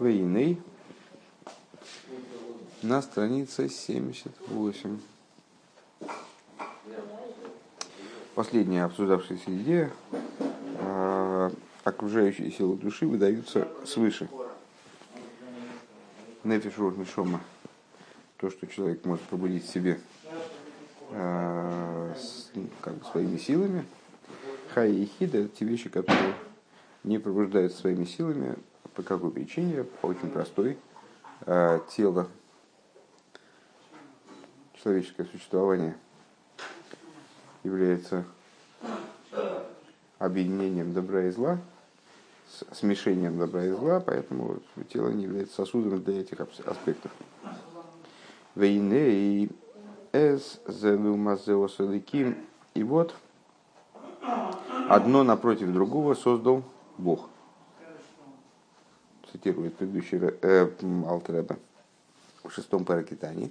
Вейней на странице 78. Последняя обсуждавшаяся идея. э, Окружающие силы души выдаются свыше. Нефиш Мишома. То, что человек может пробудить в себе ну, как бы своими силами. Хай и хида – это те вещи, которые не пробуждаются своими силами. По какой причине? По очень простой. Э, тело, человеческое существование является объединением добра и зла, смешением добра и зла, поэтому тело не является сосудом для этих аспектов. Вейне и эс. И вот одно напротив другого создал Бог. Цитирует предыдущий э, Алтереба в шестом паракитании.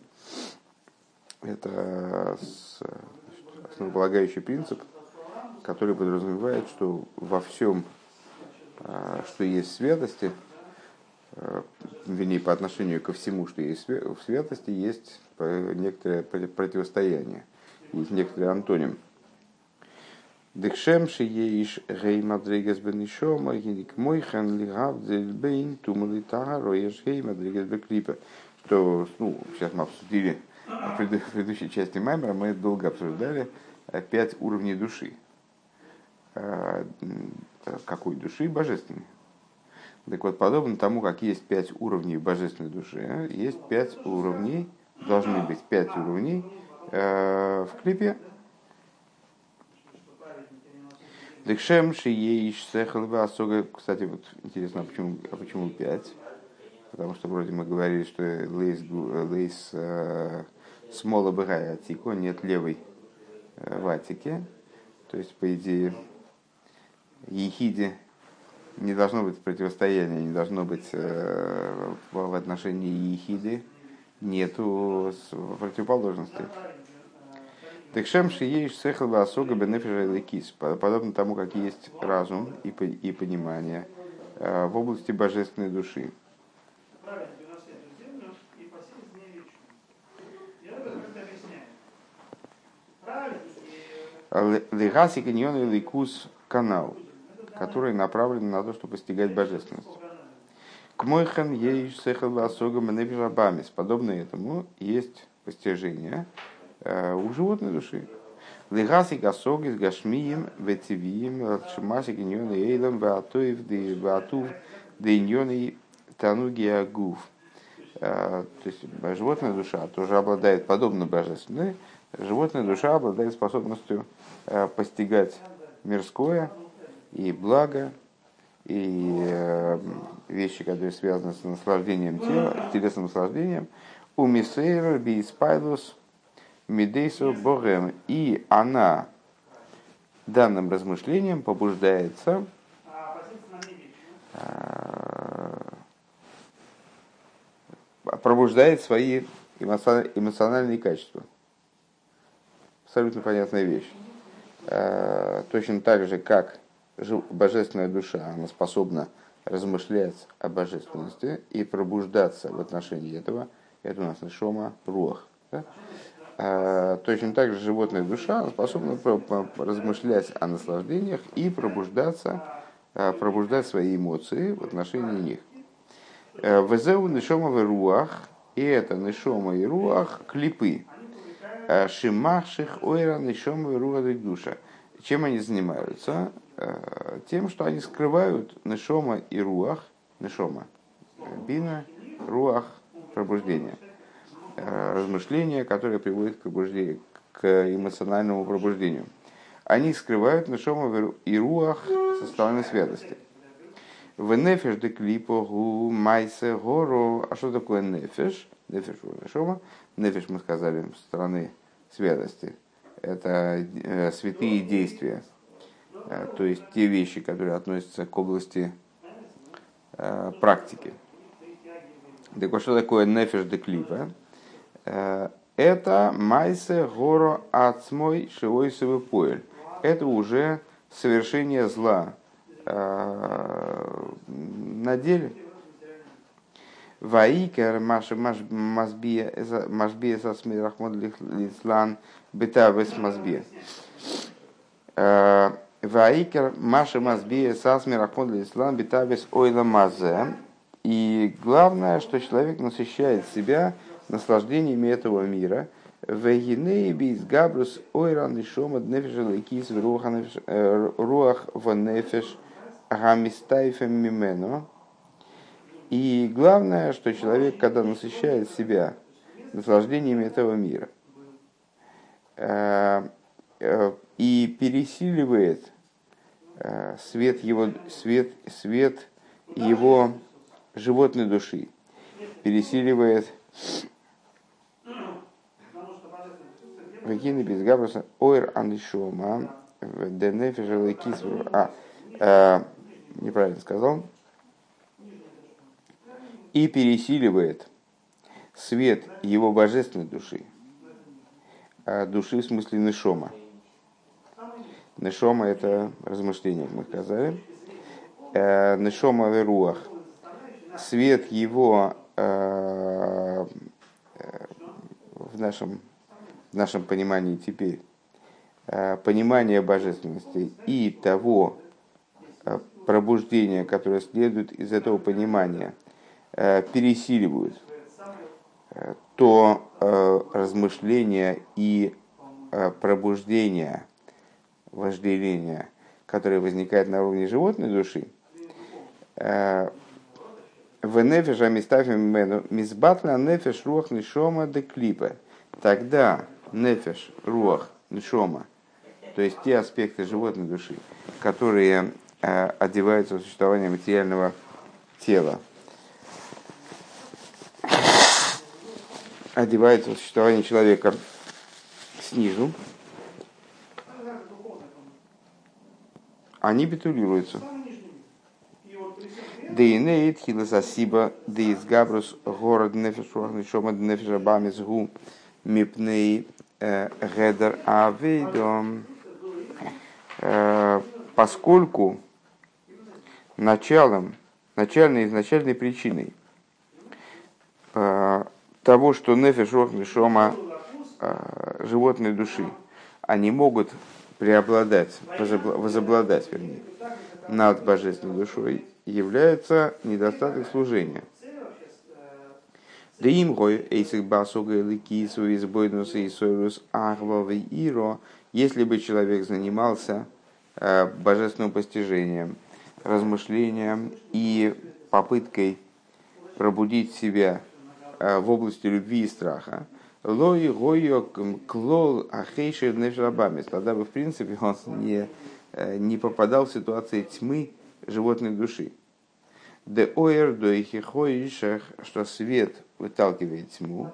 Это основополагающий принцип, который подразумевает, что во всем, что есть святости, вернее, по отношению ко всему, что есть в святости, есть некоторое противостояние, есть некоторый антоним. Декшем шиеиш гей мадригес бенишома гиник мойхан лигав дельбейн тумали тагаро гей мадригес беклипа. То, ну, сейчас мы обсудили в предыдущей части Маймера, мы долго обсуждали пять уровней души. Какой души? Божественной. Так вот, подобно тому, как есть пять уровней божественной души, есть пять уровней, должны быть пять уровней в клипе. Декшем шиеиш сехалва особо. Кстати, вот интересно, а почему, а почему пять? Потому что вроде мы говорили, что лейс, лейс смола быгая атико, нет левой ватики. То есть, по идее, ехиде не должно быть противостояния, не должно быть э, в отношении ехиды, нету противоположности. Так шем шиеиш сехал асога бенефиша лекис, подобно тому, как есть разум и, и понимание э, в области божественной души. Легаси каньон и ликус канал, который направлен на то, чтобы постигать божественность. К мойхан еиш сехал асога бенефиша бамис. Подобно этому есть постижение у животной души. Лигаси гасогис гашмием ветивием шмаси гиньоны эйлам ваатуев ваатув дейньоны тануги агув. То есть животная душа тоже обладает, подобно божественной, животная душа обладает способностью постигать мирское и благо, и вещи, которые связаны с наслаждением тела, телесным наслаждением. У мисейра бииспайлус Медейсу Богем. И она данным размышлением побуждается пробуждает свои эмоциональные качества. Абсолютно понятная вещь. Точно так же, как божественная душа, она способна размышлять о божественности и пробуждаться в отношении этого. Это у нас Нишома Руах. Да? Точно так же животная душа способна размышлять о наслаждениях и пробуждаться, пробуждать свои эмоции в отношении них. Везеу нишома в руах, и это нишома и руах клипы. Шимахших ойра нишома и руах душа. Чем они занимаются? Тем, что они скрывают нишома и руах, нишома, бина, руах, пробуждение – размышления, которые приводят к, пробуждению, к эмоциональному пробуждению. Они скрывают нашома и руах со стороны святости. В нефеш де клипо майсе гору. А что такое нефеш? Нефеш у нашома. Нефеш мы сказали со стороны святости. Это э, святые действия. Э, то есть те вещи, которые относятся к области э, практики. Так вот, что такое нефеш де клипа? Это майсе горо ацмой шивойсовый поэль. Это уже совершение зла на деле, Ваикер Маша Мазбия со смирахмод лицлан бетавес Мазбия. Ваикер Маша Мазбия со смирахмод лицлан бетавес ойла мазе. И главное, что человек насыщает себя наслаждениями этого мира. Вегиней бис габрус ойран и шома руах в нефиш гамистайфем мимено. И главное, что человек, когда насыщает себя наслаждениями этого мира э, э, и пересиливает э, свет его, свет, свет его животной души, пересиливает Вагины без габруса ойр анишома денефиш кис а неправильно сказал и пересиливает свет его божественной души, а души в смысле Нешома. Нешома – это размышление, мы сказали. Э, Нешома в руах. Свет его э, в нашем, в нашем понимании теперь, э, понимание божественности и того пробуждения, которое следует из этого понимания – Э, пересиливают, э, то э, размышления и пробуждение, вожделение, которое возникает на уровне животной души, в нефеш амистафим мену мизбатла нефеш руах нишома де клипа. Тогда нефеш руах нишома, то есть те аспекты животной души, которые одеваются в существование материального тела, одевается в существование человека снизу, они битулируются. Дейнейт хиласасиба дейс габрус город нефешуах нишома нефеша бамис гу мипней э, гедер авейдом. Э, поскольку началом, начальной изначальной причиной э, того, что нефиш шома а, животной души, они могут преобладать, возобладать, вернее, над божественной душой, является недостаток служения. Да им гой эйсик басуга ликису из бойнуса и сойрус ахвавы иро, если бы человек занимался а, божественным постижением, размышлением и попыткой пробудить себя Э, в области любви и страха, лои гойо клол ахейши нефрабамис. Тогда бы, в принципе, он не, э, не попадал в ситуации тьмы животной души. Де оэр до ихихоишах, что свет выталкивает тьму.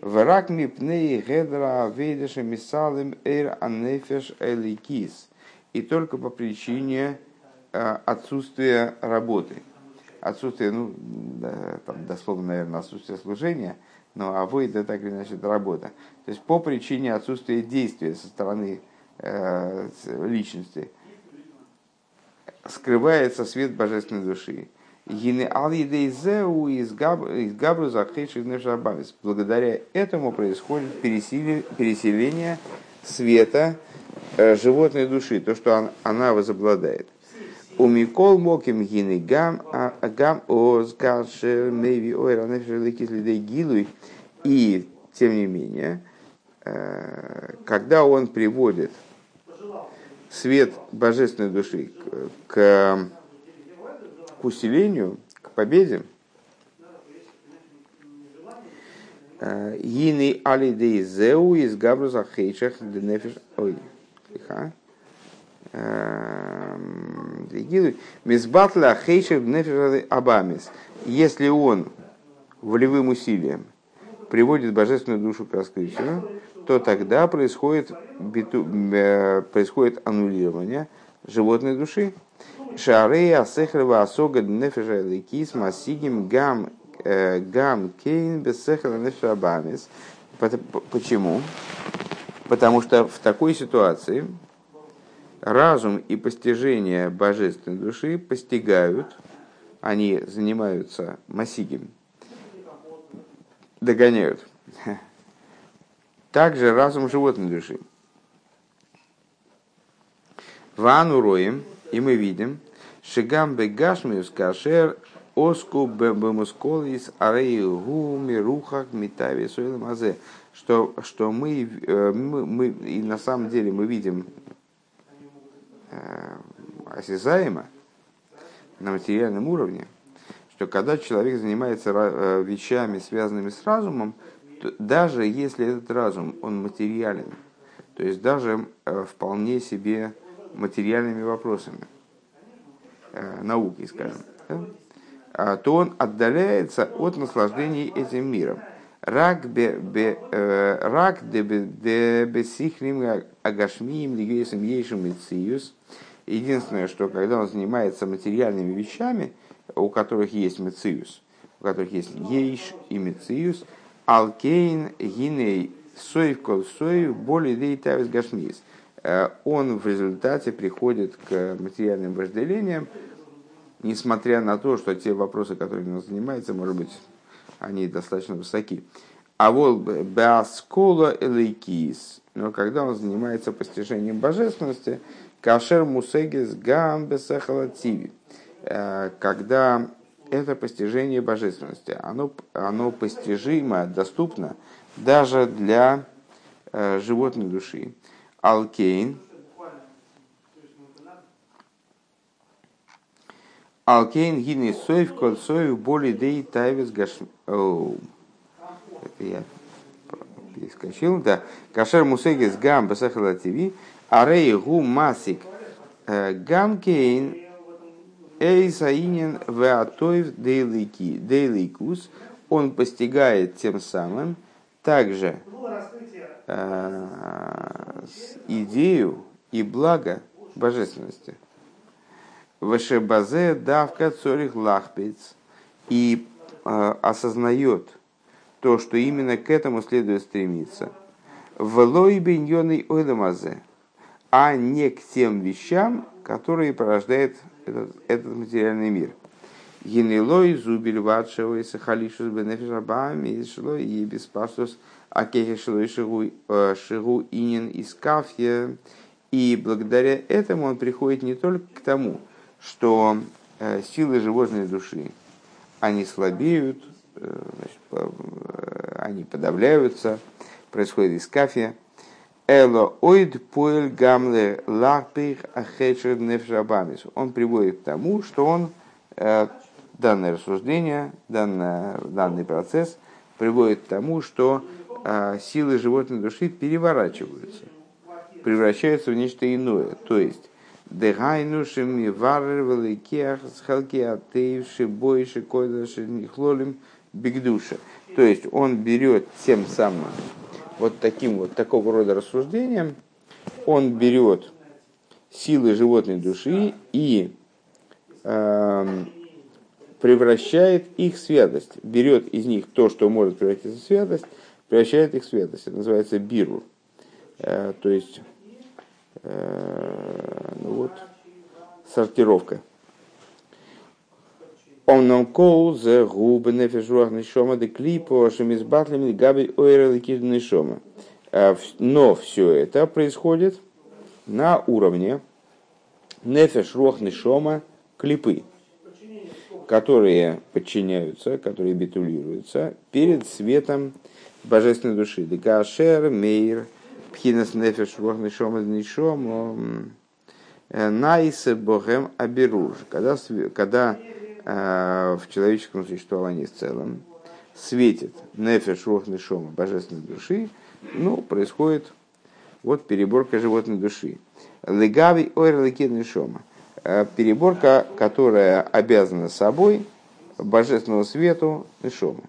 Враг пней гедра вейдеша мисалым эр анефеш эликис. И только по причине э, отсутствия работы – отсутствие, ну, да, там, дословно, наверное, отсутствие служения, но а вы это так или иначе это работа. То есть по причине отсутствия действия со стороны э, личности скрывается свет божественной души. Благодаря этому происходит переселение света э, животной души, то, что она возобладает. У Микол Моким Гины Гам, а Гам Оз Кашер Мейви Ойра Неферликис Лидей Гилуй. И, тем не менее, э, когда он приводит свет божественной души к, к усилению, к победе, э, Гины Алидей Зеу из Габруза Хейшах Денефиш... Ой, лиха. Мизбатля хейшер абамис. Если он волевым усилием приводит божественную душу к раскрытию, то тогда происходит, биту, э, происходит аннулирование животной души. Шарей асехрова асога нефеша лекис масигим гам гам кейн бесехра нефеша абамис. Почему? Потому что в такой ситуации разум и постижение божественной души постигают, они занимаются масигим, догоняют. Также разум животной души. Вану роем, и мы видим, шигам бегашмиус кашер оску бемусколис арею мирухак митави мазе, что, что мы, э, мы, мы, и на самом деле мы видим э, осязаемо на материальном уровне, что когда человек занимается э, вещами, связанными с разумом, то даже если этот разум, он материален, то есть даже вполне себе материальными вопросами, науки, скажем, да, а, то он отдаляется от наслаждений этим миром. Рак бе бе э, рак де де бесихрим мециюс. Единственное, что когда он занимается материальными вещами, у которых есть мециюс, у которых есть ейш и мециюс, алкейн гиней соев кол соев более дейтавис гашмиес. Э, он в результате приходит к материальным вожделениям, несмотря на то, что те вопросы, которыми он занимается, может быть, они достаточно высоки. А вот Беаскола Элейкис, но когда он занимается постижением божественности, Кашер Мусегис Гамбесахалативи, э, когда это постижение божественности, оно, оно постижимо, доступно даже для э, животной души. Алкейн, Алкейн гини соев кол соев боли дей тайвес гаш... Это я перескочил, да. Кашер мусегес гам басахала тиви, арей гу масик. Э, гамкейн эйсаинен веатоев дейликус. Он постигает тем самым. Также идею и благо божественности. Вешебазе давка цорих лахпиц и э, осознает то, что именно к этому следует стремиться. В лой беньоной ойламазе, а не к тем вещам, которые порождает этот, этот материальный мир. Генелой зубиль ватшева и сахалишус бенефишабами и шло и беспасус акехе шло шигу шигу инин из кафья. И благодаря этому он приходит не только к тому, что э, силы животной души, они слабеют, э, значит, э, они подавляются, происходит искафия. Эло ойд поэль гамле лапих ахечер нефшабамис. Он приводит к тому, что он данное рассуждение, данное, данный процесс приводит к тому, что силы животной души переворачиваются, превращаются в нечто иное. То есть Дегайну шеми варр великех схалки атеевши бойши койдаши нихлолим бигдуша. То есть он берет тем самым вот таким вот такого рода рассуждением, он берет силы животной души и э, превращает их в святость, берет из них то, что может превратиться в святость, превращает их в святость. Это называется биру. Э, то есть Э, ну вот, сортировка. Он нам кол за губы нефешуах нишома де клипо шемизбатлем габи ойрел нишома. Э, но все это происходит на уровне нефеш руах нишома клипы, которые подчиняются, которые битулируются перед светом божественной души. Декашер, мейр, Пхинас нефеш рух нишом найсе богем абируж. Когда, когда э, в человеческом существовании в целом светит нефеш рух нишома божественной души, ну, происходит вот переборка животной души. Легави ойр нишома. Э, переборка, которая обязана собой божественному свету нишома.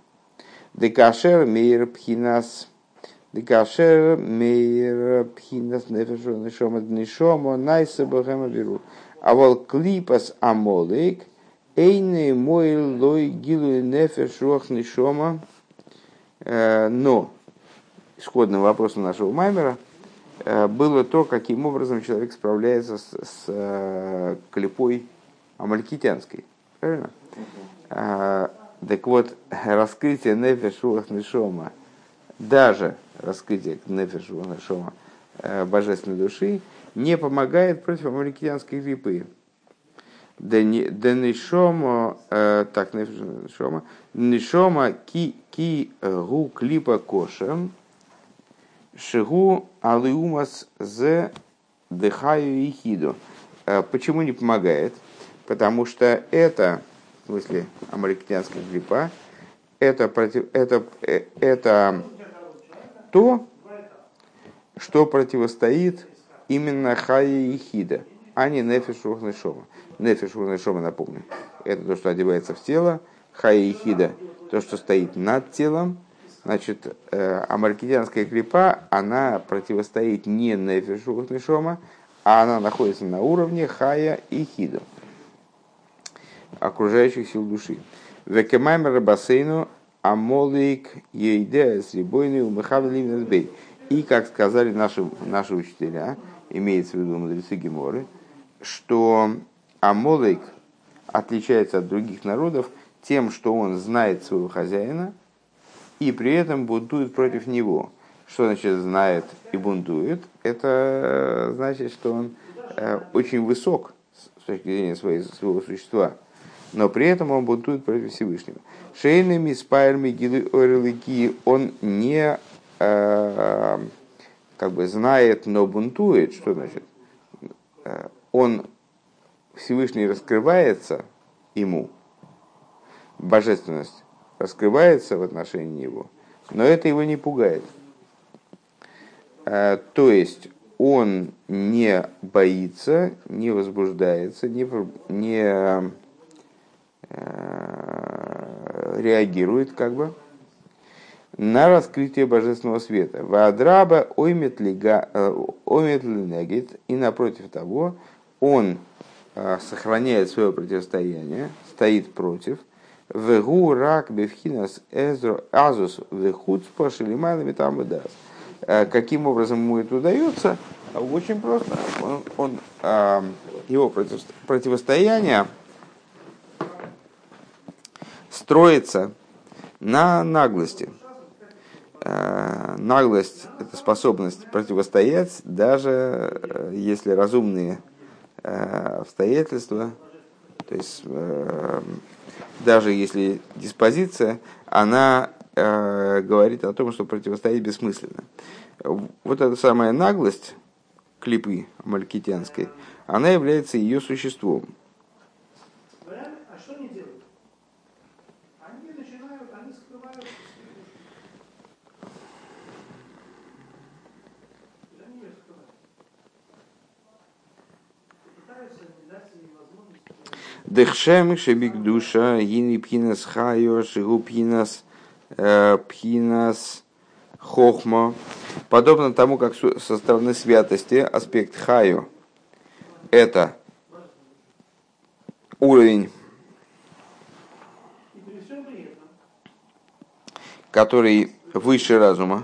Декашер мейр пхинас Декашер мейр пхинас нефешу нишома нишома найса бахема беру. А вол клипас амолик эйны мой лой гилу нефешуах нишома. Но исходным вопросом нашего маймера было то, каким образом человек справляется с, с клепой амалькитянской. Правильно? Так вот, раскрытие нефеш руах нишома, даже раскрытие нефеш руах нишома божественной души не помогает против амаликианской гриппы. Денишома, так, нишома, нишома ки, ки гу клипа кошем, шигу алиумас зе дыхаю и хиду. Почему не помогает? Потому что это, в смысле, амаликитянская гриппа, это, против, это, это то, что противостоит именно хая и а не нефиш рухнешома. Нефиш рухнешома, напомню, это то, что одевается в тело, хая и то, что стоит над телом, Значит, э, амалькидянская клипа, она противостоит не нефишу нишома, а она находится на уровне хая и хида, окружающих сил души. Векемаймер бассейну амолик ейде с рибойной умыхавлин И, как сказали наши, наши учителя, имеется в виду мудрецы Геморы, что Амолик отличается от других народов тем, что он знает своего хозяина – и при этом бунтует против него. Что значит знает и бунтует? Это э, значит, что он э, очень высок с точки зрения своего, своего существа, но при этом он бунтует против Всевышнего. Шейными, спайрами, гилы, он не э, как бы знает, но бунтует. Что значит? Он Всевышний раскрывается ему, божественность, раскрывается в отношении него, но это его не пугает. А, то есть он не боится, не возбуждается, не, не э, реагирует как бы на раскрытие божественного света. Вадраба оймет негит, и напротив того, он э, сохраняет свое противостояние, стоит против – Вегу рак бевхинас азус вехуцпа шелимайлами там и э, Каким образом ему это удается? Очень просто. Он, он, а, его противостояние строится на наглости. Э, наглость – это способность противостоять, даже э, если разумные обстоятельства, то есть даже если диспозиция, она э, говорит о том, что противостоять бессмысленно. Вот эта самая наглость клипы малькитянской, она является ее существом. Дехшем шебик душа, гини пхинас хайо, шигу пхинас, э, пхинас хохма. Подобно тому, как со стороны святости аспект хайо – это уровень, который выше разума,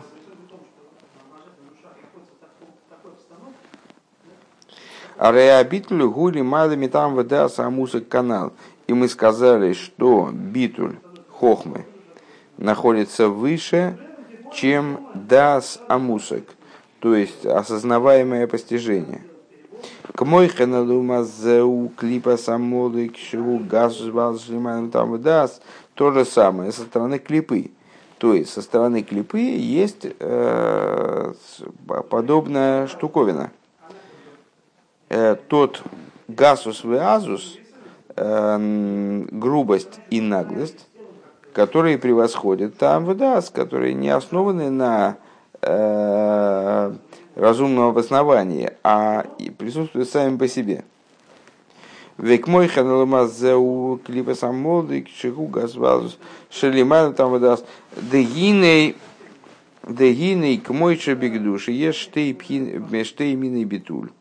Ареабитуль гули малыми там вода самусак канал. И мы сказали, что битуль хохмы находится выше, чем дас амусак, то есть осознаваемое постижение. К мой хеналумазеу клипа самолы к шиву газ там дас то же самое со стороны клипы. То есть со стороны клипы есть э, подобная штуковина – тот гасус в азус, э, грубость и наглость, которые превосходят там выдас, которые не основаны на э, разумном обосновании, а присутствуют сами по себе. Век мой ханалмазеу клипа самолды кшигу газвазус шелиман там выдаст дегиней дегиней к мой чебик души ешь штей битуль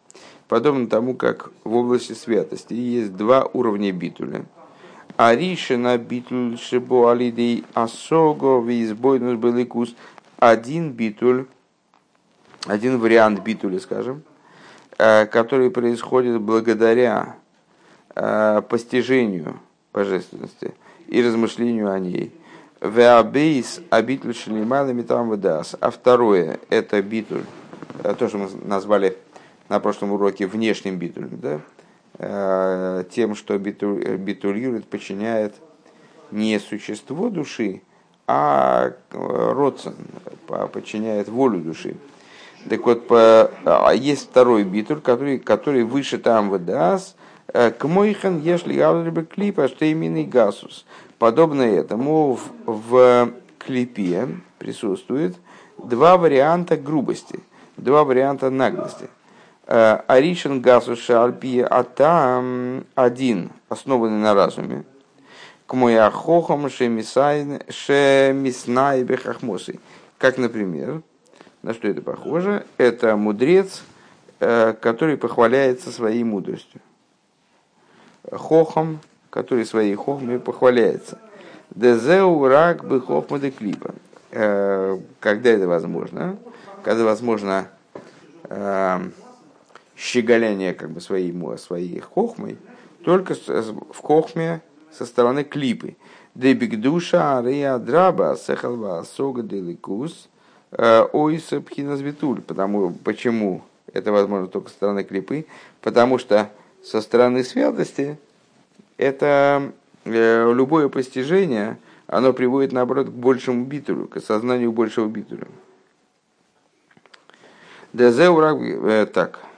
подобно тому, как в области святости есть два уровня битуля. Аришина битуль шибо алидей асого визбойнус беликус. Один битуль, один вариант битуля, скажем, э, который происходит благодаря э, постижению божественности и размышлению о ней. Веабейс абитль шелималами там выдас. А второе – это битуль, э, то, что мы назвали на прошлом уроке внешним битулем, да? Э, тем, что битуль, битулирует, подчиняет не существо души, а э, родствен, подчиняет волю души. Так вот, по, а есть второй битуль, который, который выше там выдаст, к мойхан если клипа, что именно гасус. Подобно этому в, в клипе присутствует два варианта грубости, два варианта наглости. Э, Аришен Гасу Шальпи, а там один, основанный на разуме. К мояхохам шемиснай бехахмосой. Как, например, на что это похоже? Это мудрец, э, который похваляется своей мудростью. Хохом который своей хохмой похваляется. Дезеу рак бы хохма клипа. Э, когда это возможно? Когда возможно щеголяние как бы своей, своей хохмой, только в хохме со стороны клипы. Дебигдуша ария драба сехалва сога деликус э, ойса пхиназвитуль. Потому, почему это возможно только со стороны клипы? Потому что со стороны святости это э, любое постижение, оно приводит, наоборот, к большему битулю, к осознанию большего битуля. Дезеурак, э, так.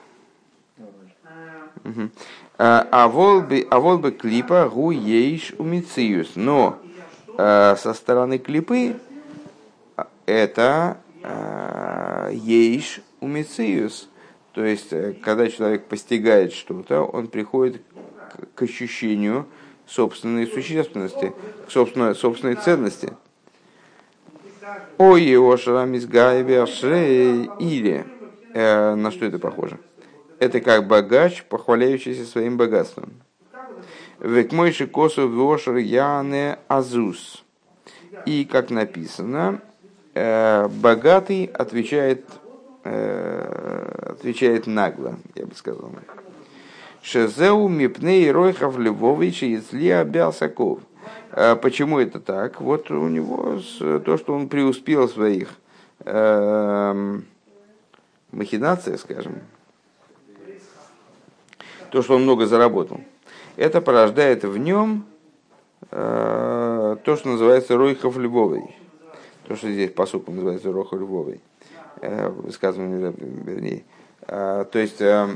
А, а волбы, а клипа гу ейш умициюс. Но э, со стороны клипы это ейш умициюс. То есть, когда человек постигает что-то, он приходит к ощущению собственной существенности, к собственной, собственной ценности. Ой, или э, на что это похоже? Это как богач, похваляющийся своим богатством. Век мойши косу вошер яне азус. И, как написано, э, богатый отвечает, э, отвечает нагло, я бы сказал. Шезеу мипней ройхов Львович и Ицлия Бялсаков. А почему это так? Вот у него то, что он преуспел в своих э, махинациях, скажем, то, что он много заработал, это порождает в нем э, то, что называется Ройхов Львовой. То, что здесь по сути называется Ройхов Львовой. Э, высказывание, вернее. Э, то есть э,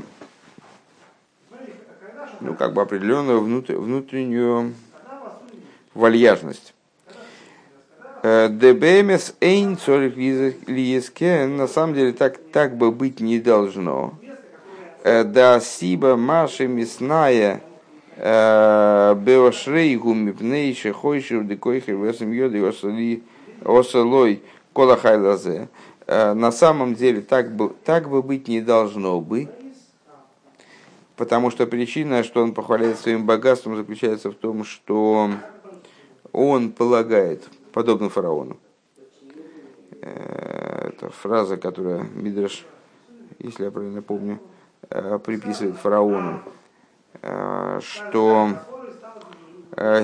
ну, как бы определенную внутреннюю вальяжность. Э, Дебемес эйн на самом деле так, так бы быть не должно. Э, да сиба маши мясная э, беошрейгу мипнейши хойши декойхер весом йоды осалой колахайлазе. На самом деле так бы, так бы быть не должно бы потому что причина, что он похваляет своим богатством, заключается в том, что он полагает, подобно фараону, э, это фраза, которая Мидраш, если я правильно помню, э, приписывает фараону, э, что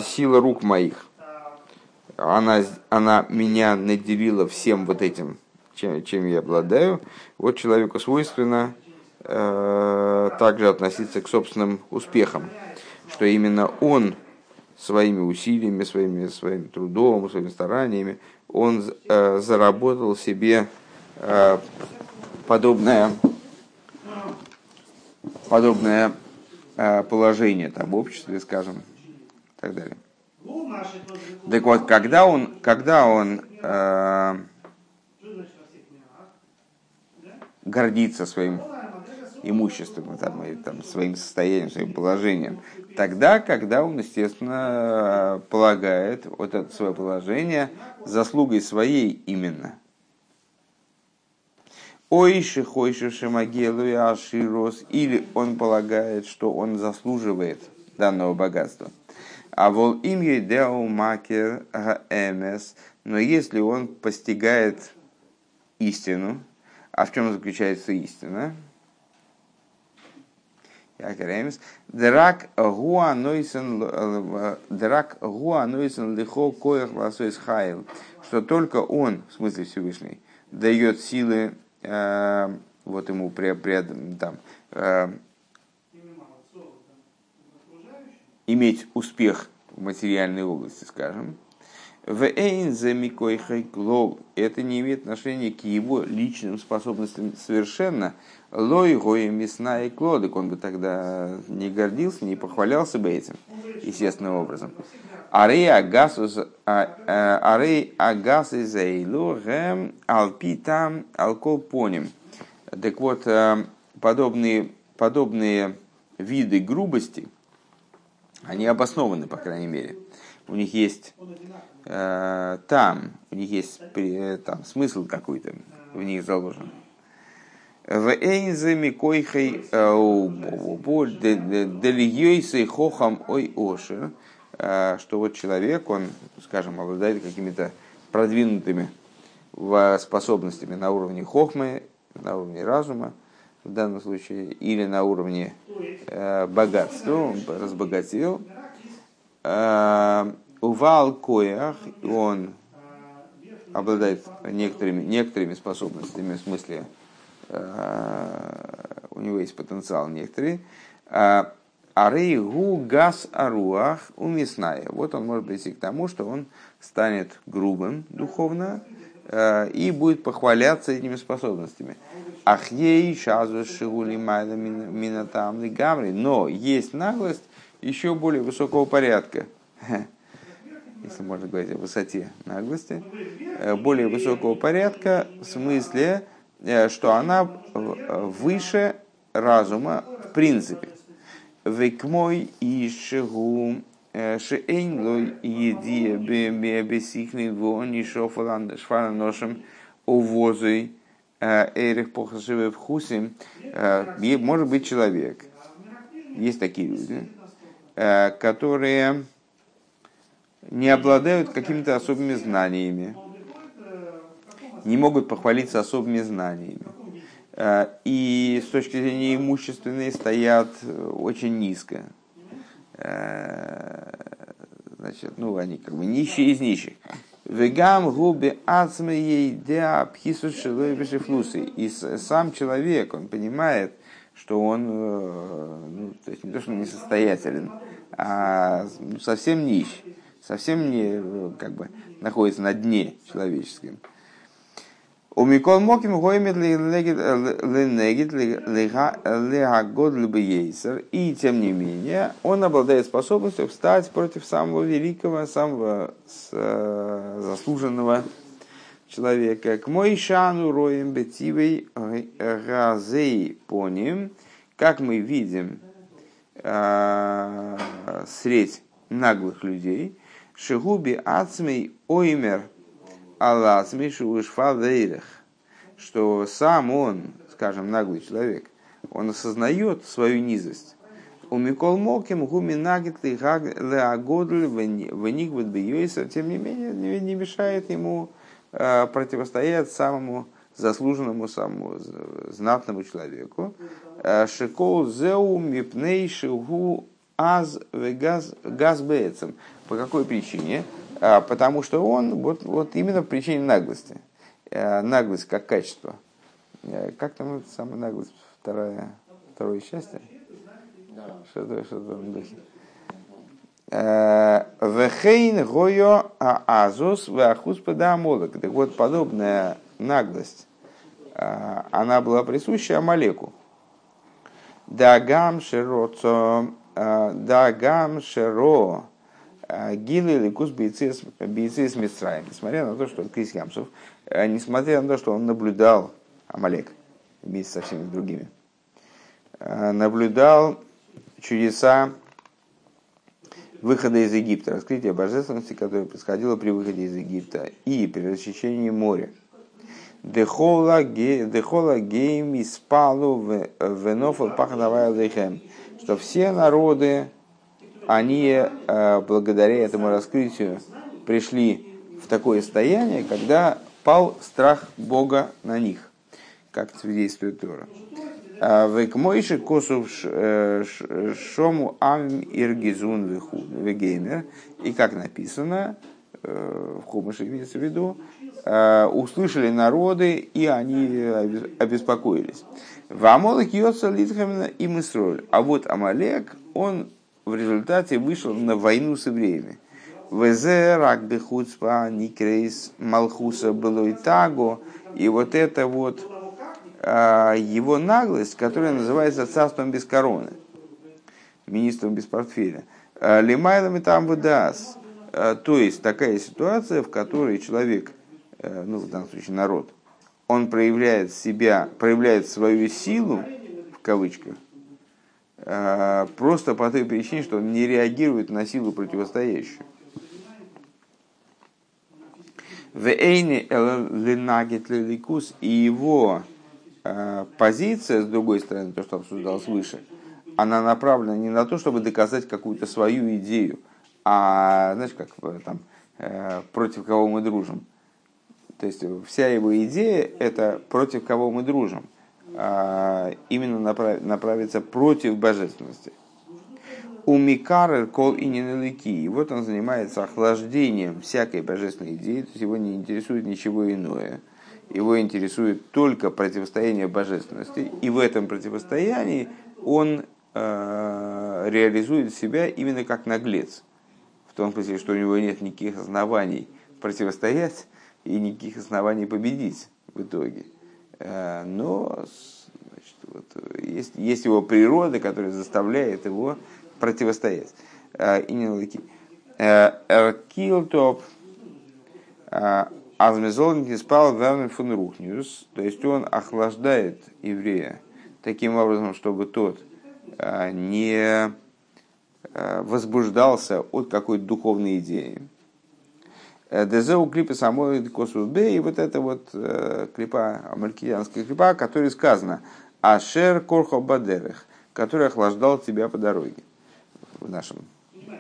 сила рук моих, она, она меня наделила всем вот этим, чем, чем я обладаю. Вот человеку свойственно Э, также относиться к собственным успехам, что именно он своими усилиями, своими, своим трудом, своими стараниями, он э, заработал себе э, подобное, подобное э, положение там, в обществе, скажем, и так далее. Так вот, когда он, когда он э, гордится своим имуществом, там, там, своим состоянием, своим положением, тогда, когда он, естественно, полагает вот это свое положение заслугой своей именно. Ойши хойши шимагелу аширос, или он полагает, что он заслуживает данного богатства. А вол им едеу макер эмес, но если он постигает истину, а в чем заключается истина? Драк гуа нойсен драк гуа нойсен лихо коях ласойс хайл, что только он, в смысле Всевышний, дает силы вот ему при, при, там, э, иметь успех в материальной области, скажем, в это не имеет отношения к его личным способностям совершенно. Лой гоя мясная клодок, он бы тогда не гордился, не похвалялся бы этим, естественным образом. Арей агас а, из эйлу гэм алпитам алколпоним. Так вот, э, подобные, подобные виды грубости, они обоснованы, по крайней мере. У них есть э, там, у них есть э, там смысл какой-то в них заложен. В эйнзе микойхей делигейсей хохам ой ошер, что вот человек, он, скажем, обладает какими-то продвинутыми способностями на уровне хохмы, на уровне разума, в данном случае, или на уровне э, богатства, он разбогател. Э, Увал коях, он обладает некоторыми, некоторыми способностями, в смысле, э, у него есть потенциал некоторый. Арей газ аруах умесная. Вот он может прийти к тому, что он станет грубым духовно э, и будет похваляться этими способностями. Ахей шазу шигули майда минатам гамри. Но есть наглость еще более высокого порядка. Если можно говорить о высоте наглости. Э, более высокого порядка в смысле, э, что она выше разума в принципе. Век мой и шигу э, шеэйнло еди бесихный вони шфараношем увозой Эрих Похашивы в Хусе, э, может быть человек, есть такие люди, э, которые не обладают какими-то особыми знаниями, не могут похвалиться особыми знаниями. Э, и с точки зрения имущественной стоят очень низко. Значит, ну, они как бы нищие из нищих. Вегам губи ацмей деа пхису флусы. И сам человек, он понимает, что он э, ну, то есть не то, что он несостоятелен, а ну, совсем нищ, совсем не э, как бы находится на дне человеческим. У Микол Моким гоймит ленегит легагод ейсер. И тем не менее, он обладает способностью встать против самого великого, самого заслуженного человека. К мой шану роем бетивей газей поним, как мы видим средь наглых людей, шигуби ацмей оймер – Аллах Мишу что сам он, скажем, наглый человек, он осознает свою низость. У Микол Моким гуми нагит леагодль веник бьёйса, тем не менее, не мешает ему э, противостоять самому заслуженному, самому знатному человеку. Э, Шикол зеу мипней шигу аз вегаз газбецем. По какой причине? А, потому что он вот, вот именно по причине наглости. Э, наглость как качество. Э, как там это самая наглость? Вторая, второе счастье? Что-то, что-то в этом духе. Э, Вехейн гойо азус вахус. Так вот, подобная наглость, она была присуща Амалеку. Дагам широцо, дагам широ, Гилы или Кус бойцы с Мисраем. Несмотря на то, что Крис Ямсов, э, несмотря на то, что он наблюдал Амалек вместе со всеми другими, э, наблюдал чудеса выхода из Египта, раскрытие божественности, которое происходило при выходе из Египта и при расчищении моря. Дехола гейм испалу венофал пахнавая лехем. Что все народы они э, благодаря этому раскрытию пришли в такое состояние, когда пал страх Бога на них, как свидетельствует Тора. Векмойши косов шому ам иргизун вегеймер. И как написано, в Хумыше имеется в виду, услышали народы, и они обеспокоились. В Амолек Йоца Литхамина и Мысроль. А вот Амалек, он в результате вышел на войну с евреями. Везе рак бехуцпа никрейс малхуса было и. И вот это вот его наглость, которая называется царством без короны, министром без портфеля. Лимайлами там выдаст. То есть такая ситуация, в которой человек, ну в данном случае народ, он проявляет себя, проявляет свою силу, в кавычках, просто по той причине, что он не реагирует на силу противостоящую. Вейни ленагет ликус и его позиция, с другой стороны, то, что обсуждалось выше, она направлена не на то, чтобы доказать какую-то свою идею, а, знаешь, как там, против кого мы дружим. То есть вся его идея – это против кого мы дружим. А именно направиться против божественности. У Микарер кол и ненелики. И вот он занимается охлаждением всякой божественной идеи, то есть его не интересует ничего иное. Его интересует только противостояние божественности. И в этом противостоянии он э, реализует себя именно как наглец. В том смысле, что у него нет никаких оснований противостоять и никаких оснований победить в итоге. Э, но значит, вот, есть, есть его природа, которая заставляет его противостоять. Э, и не лыки. Э, Килтоп Азмезолники спал Вернер фон Рухниус, то есть он охлаждает еврея таким образом, чтобы тот не возбуждался от какой-то духовной идеи. Дезеу клипы самой Косус Б, и вот это вот э, клипа, амалькиянская клипа, о которой сказано Ашер Корхо Бадерех, который охлаждал тебя по дороге в нашем,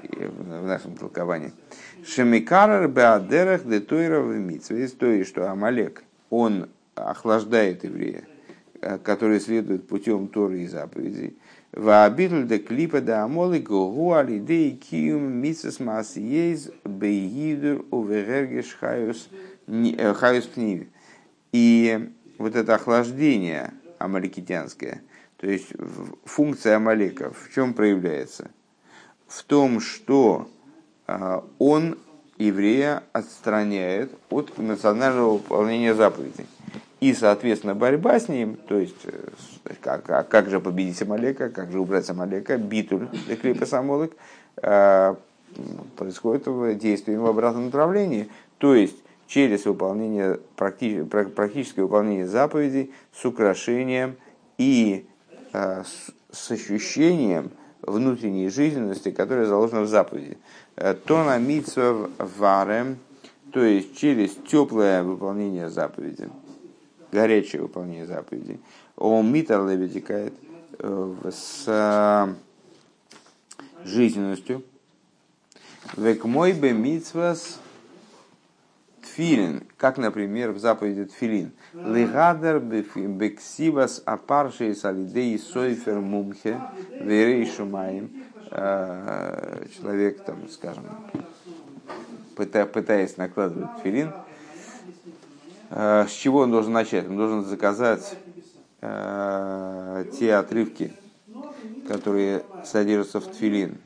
в нашем толковании. Шемикарер Беадерех Детуира в Митсве, то есть, что Амалек, он охлаждает еврея, э, который следует путем Торы и заповедей. Ваабитль де клипа да амолы гуали дей киум мисас масиез бейгидур увергеш хаюс хаюс пниви. И вот это охлаждение амаликитянское, то есть функция амаликов, в чем проявляется? В том, что он еврея отстраняет от национального выполнения заповедей. И, соответственно, борьба с ним, то есть, э, как, как, как же победить Амалека, как же убрать Амалека, битуль, деклипа самолок, э, происходит действие в обратном направлении. То есть, через выполнение, практи, практическое выполнение заповедей с украшением и э, с, ощущением внутренней жизненности, которая заложена в заповеди. Тона митсва варем, то есть через теплое выполнение заповеди горячее выполнение заповедей. Он митар вытекает э, с э, жизненностью. Век мой бы митсвас тфилин, как, например, в заповеди тфилин. Лигадер бексивас апарши салидей сойфер мумхе верей шумаем. Э, человек, там, скажем, пытаясь накладывать тфилин, с чего он должен начать? Он должен заказать э, те отрывки, которые содержатся в тфилин,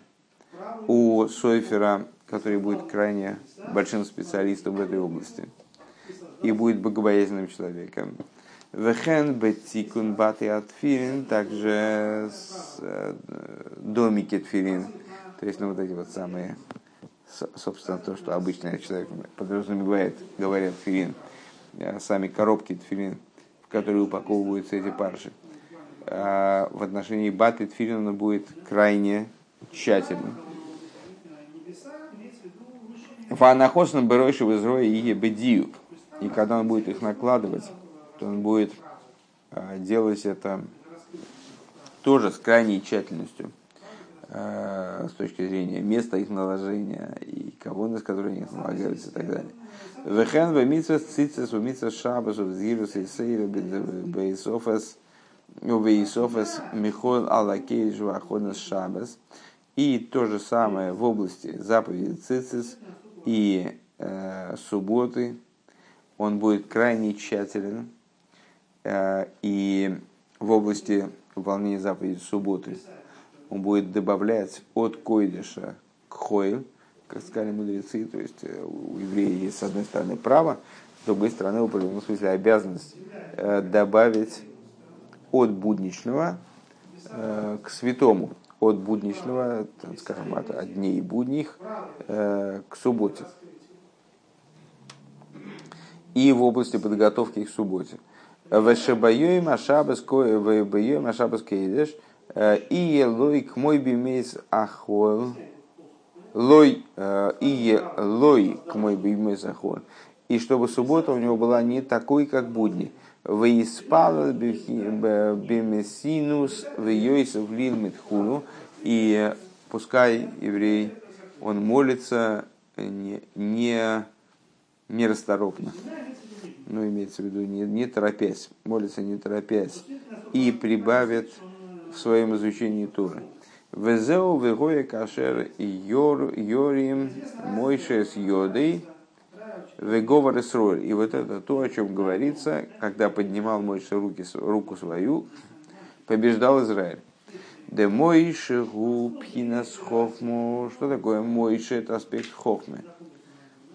у Сойфера, который будет крайне большим специалистом в этой области и будет богобоязненным человеком. Вехен бетикун бати атфилин, также э, домики тфилин, то есть ну, вот эти вот самые, собственно, то, что обычный человек подразумевает, говорят тфилин – Э, сами коробки тфилин, в которые упаковываются эти парши. А в отношении баты тфилина будет крайне тщательным. Фанахосным беройши в изрое и бедиюк. И когда он будет их накладывать, то он будет э, делать это тоже с крайней тщательностью э, с точки зрения места их наложения и на которые они налагаются и так далее. Вехен в митсвес цицес в митсвес шабас в зирус и сейра бейсофас Увейсофес Михол Аллакей Жваходас Шабас. И то же самое в области заповеди Цицис и э, субботы. Он будет крайне тщателен. Э, и в области выполнения заповеди субботы он будет добавлять от койдыша к хойль, как сказали мудрецы, то есть э, у еврея есть с одной стороны право, с другой стороны, в определенном смысле обязанность э, добавить от будничного э, к святому, от будничного, скажем, от дней будних к субботе. И в области подготовки к субботе. Вешебайоим ашабас кейдеш и лой к мой бимейс ахол лой и лой к мой бимейс ахол и чтобы суббота у него была не такой, как будни. Выиспал бемесинус в лил митхулу. И пускай еврей, он молится не, не нерасторопно. Ну, имеется в виду, не, не торопясь, молится не торопясь. И прибавит в своем изучении Торы. Везеу вегоя кашер йор, йорим мойше с йодой Веговар Исроль. И вот это то, о чем говорится, когда поднимал Мойша руки, руку свою, побеждал Израиль. Де Мойше Губхинас Хохму. Что такое Мойше? Это аспект Хохмы.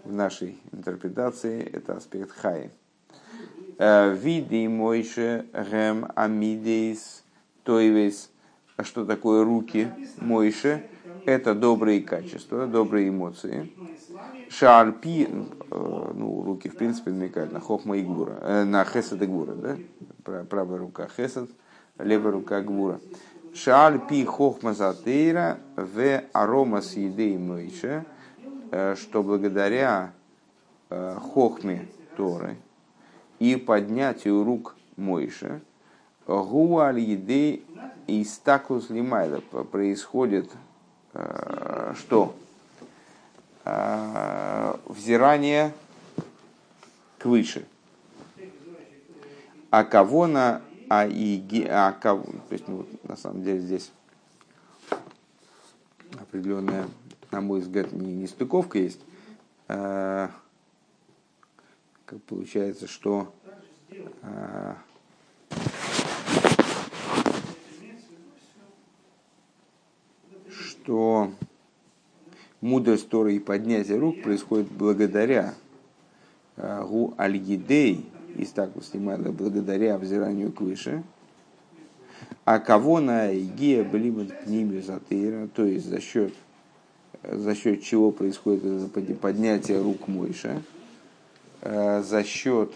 В нашей интерпретации это аспект Хаи. Э, види Мойше Гем Амидейс Тойвейс. А что такое руки Мойше? Это добрые качества, добрые эмоции. Шарпи, э, ну, руки, в принципе, намекают на хохма и гура, э, на хесед и гура, да? Правая рука хесед, левая рука гура. Шарпи хохма затейра в арома с едой мойше, э, что благодаря хохме Торы и поднятию рук Мойше, гуаль еды и стакус лимайда происходит что? Э, взирание выше. А кого на а и а кого, то есть ну, на самом деле здесь определенная, на мой взгляд, не, не стыковка есть. А, как получается, что а, что мудрость Торы и поднятие рук происходит благодаря э, гу аль-гидей, из так снимали, благодаря взиранию к выше, а кого на игия блимат ними затыра, то есть за счет, за счет чего происходит это поднятие рук Мойша, э, за счет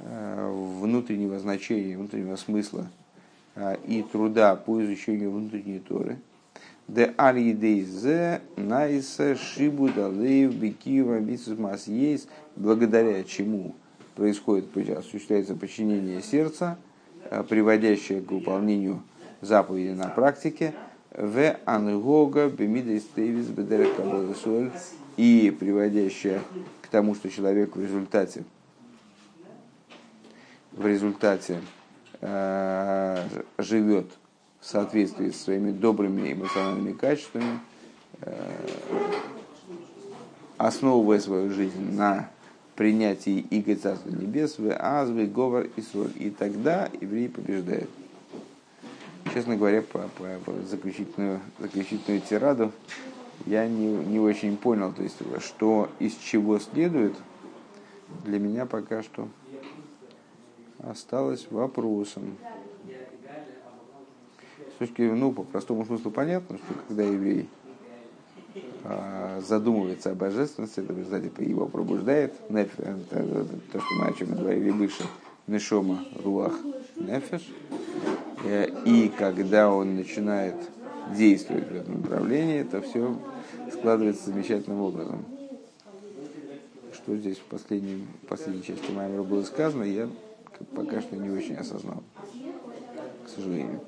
э, внутреннего значения, внутреннего смысла и труда по изучению внутренней Торы – Де алидейзе найса шибу далеев бекива мас есть, благодаря чему происходит, осуществляется подчинение сердца, э, приводящее к выполнению заповеди на практике, в ангога бемидейс тевис соль. И приводящее к тому, что человек в результате в результате э, живет в соответствии с своими добрыми эмоциональными качествами, э, основывая свою жизнь на принятии Иго Царства Небес, в Азвы, Говор и Соль. И тогда еврей побеждает. Честно говоря, по, по, по заключительную, заключительную тираду я не, не очень понял, то есть, что из чего следует, для меня пока что осталось вопросом с точки, ну, по простому смыслу понятно, что когда еврей а, задумывается о божественности, это в результате его пробуждает, это, то, что мы о чем говорили выше, нешома, руах, нефеш, э, и когда он начинает действовать в этом направлении, это все складывается замечательным образом. Что здесь в последней, последней части Маймера было сказано, я пока что не очень осознал, к сожалению.